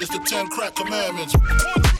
It's the ten crack commandments.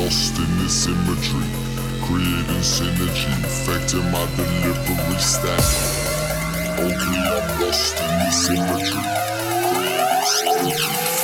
lost in this imagery, creating synergy, affecting my delivery stack. Okay, I'm lost in this imagery, creating synergy.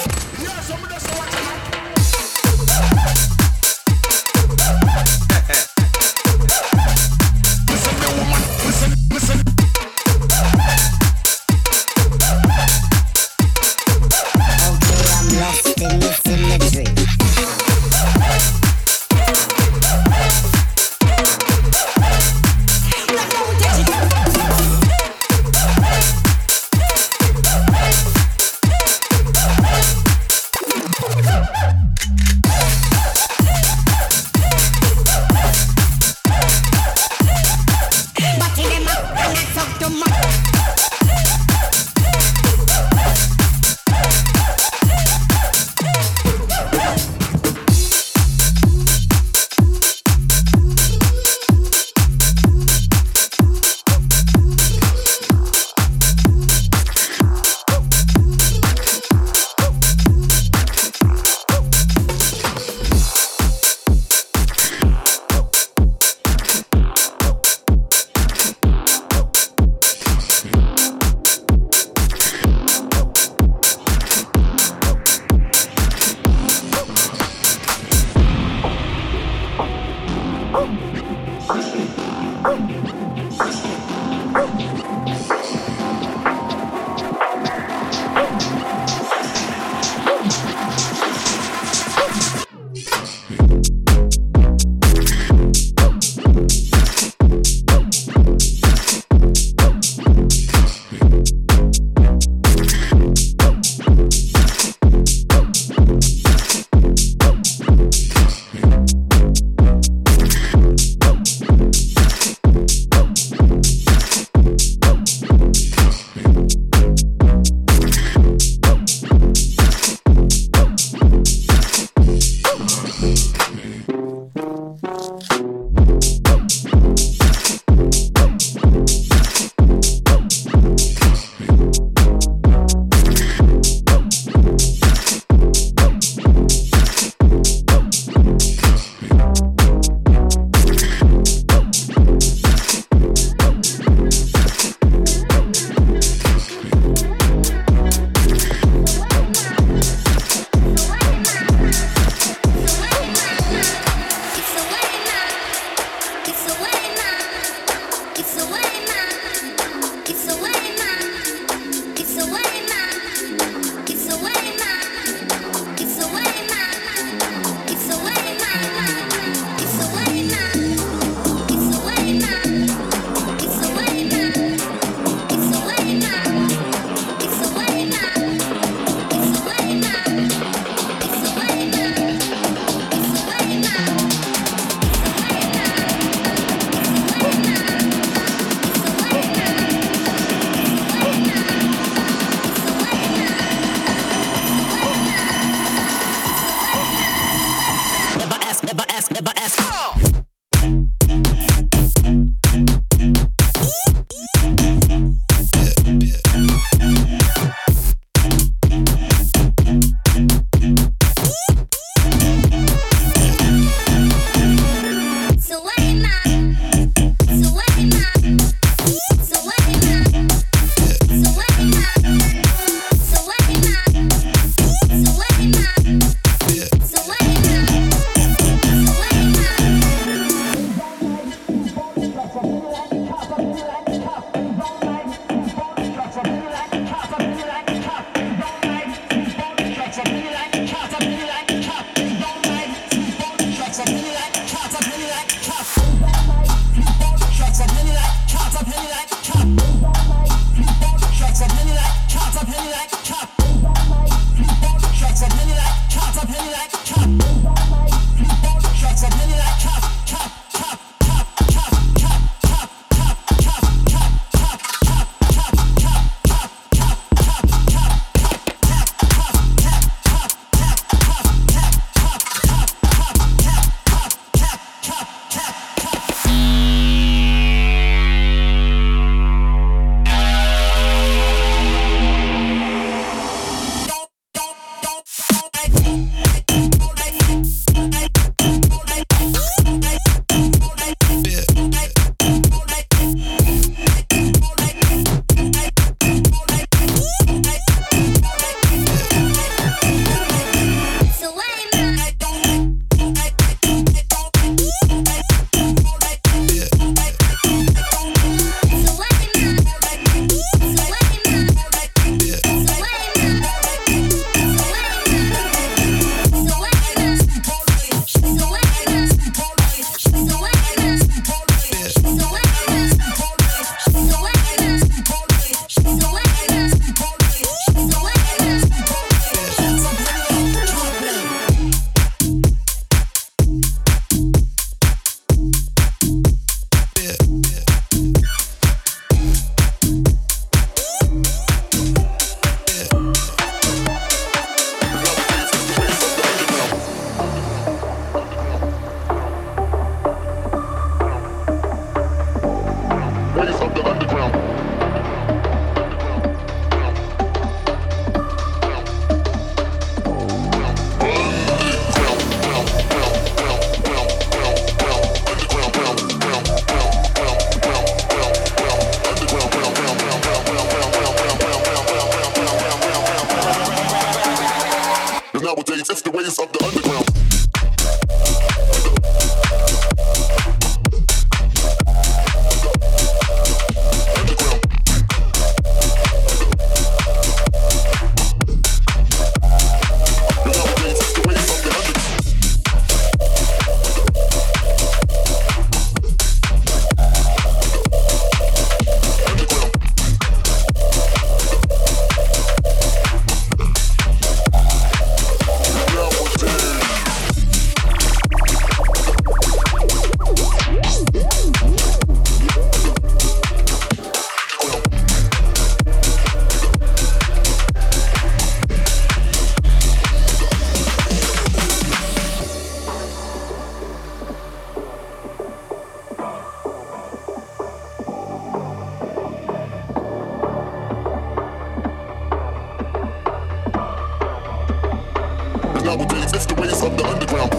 ways of the underground.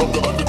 The underground.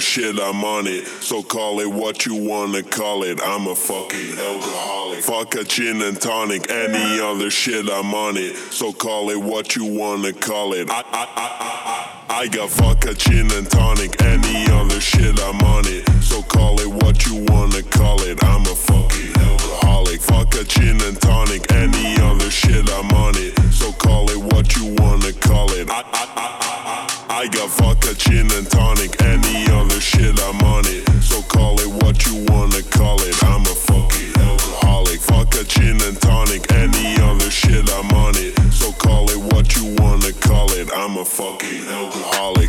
Shit, I'm on it. So call it what you wanna call it. I'm a fucking alcoholic. Fuck a gin and tonic, any other shit, I'm on it. So call it what you wanna call it. I, I, I, I, I got fuck a gin and tonic, any other shit, I'm on it. So call it what you wanna call it. I'm a fucking alcoholic. Fuck a gin and tonic, any other shit, I'm on it. So call it what you wanna call it. I, I, I, I, I got vodka, gin and tonic, any other shit, I'm on it. So call it what you wanna call it. I'm a fucking alcoholic. Vodka, gin and tonic, any other shit, I'm on it. So call it what you wanna call it. I'm a fucking alcoholic, alcoholic,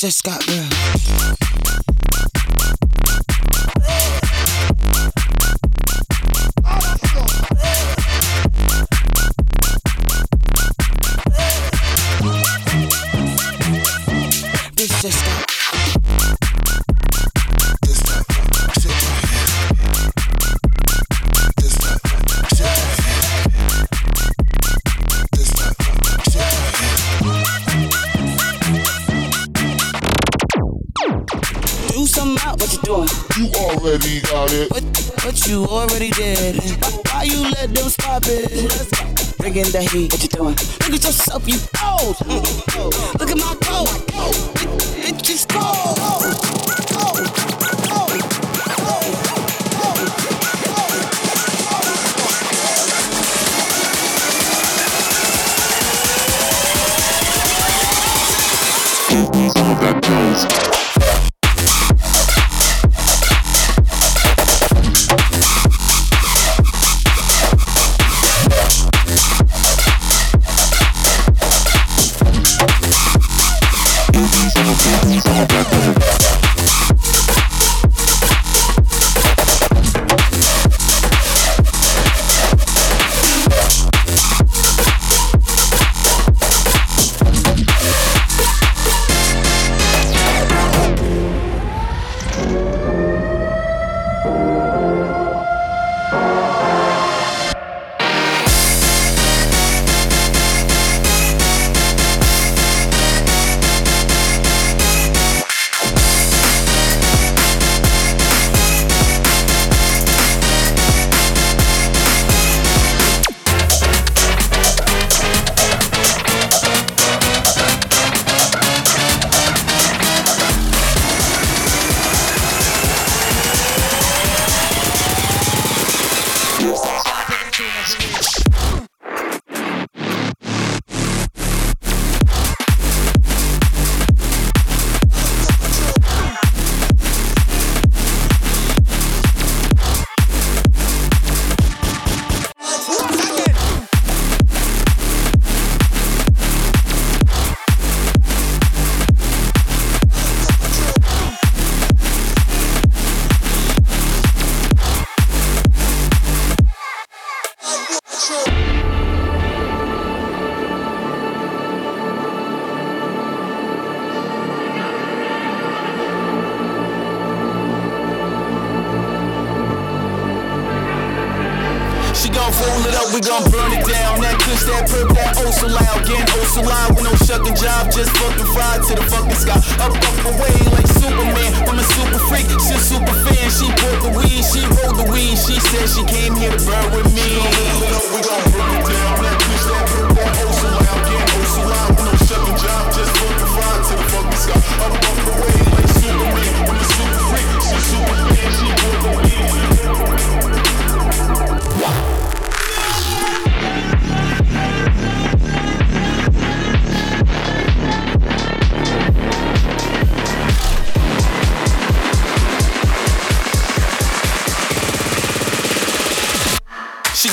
just do some out, what you doing? You already got it. What, what you already did. Why, you let them stop it? Let's. Bringing the heat, what you doing? Look at yourself, you old. Mm. Look at my coat. It, it just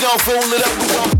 gon' fool it up, we gon'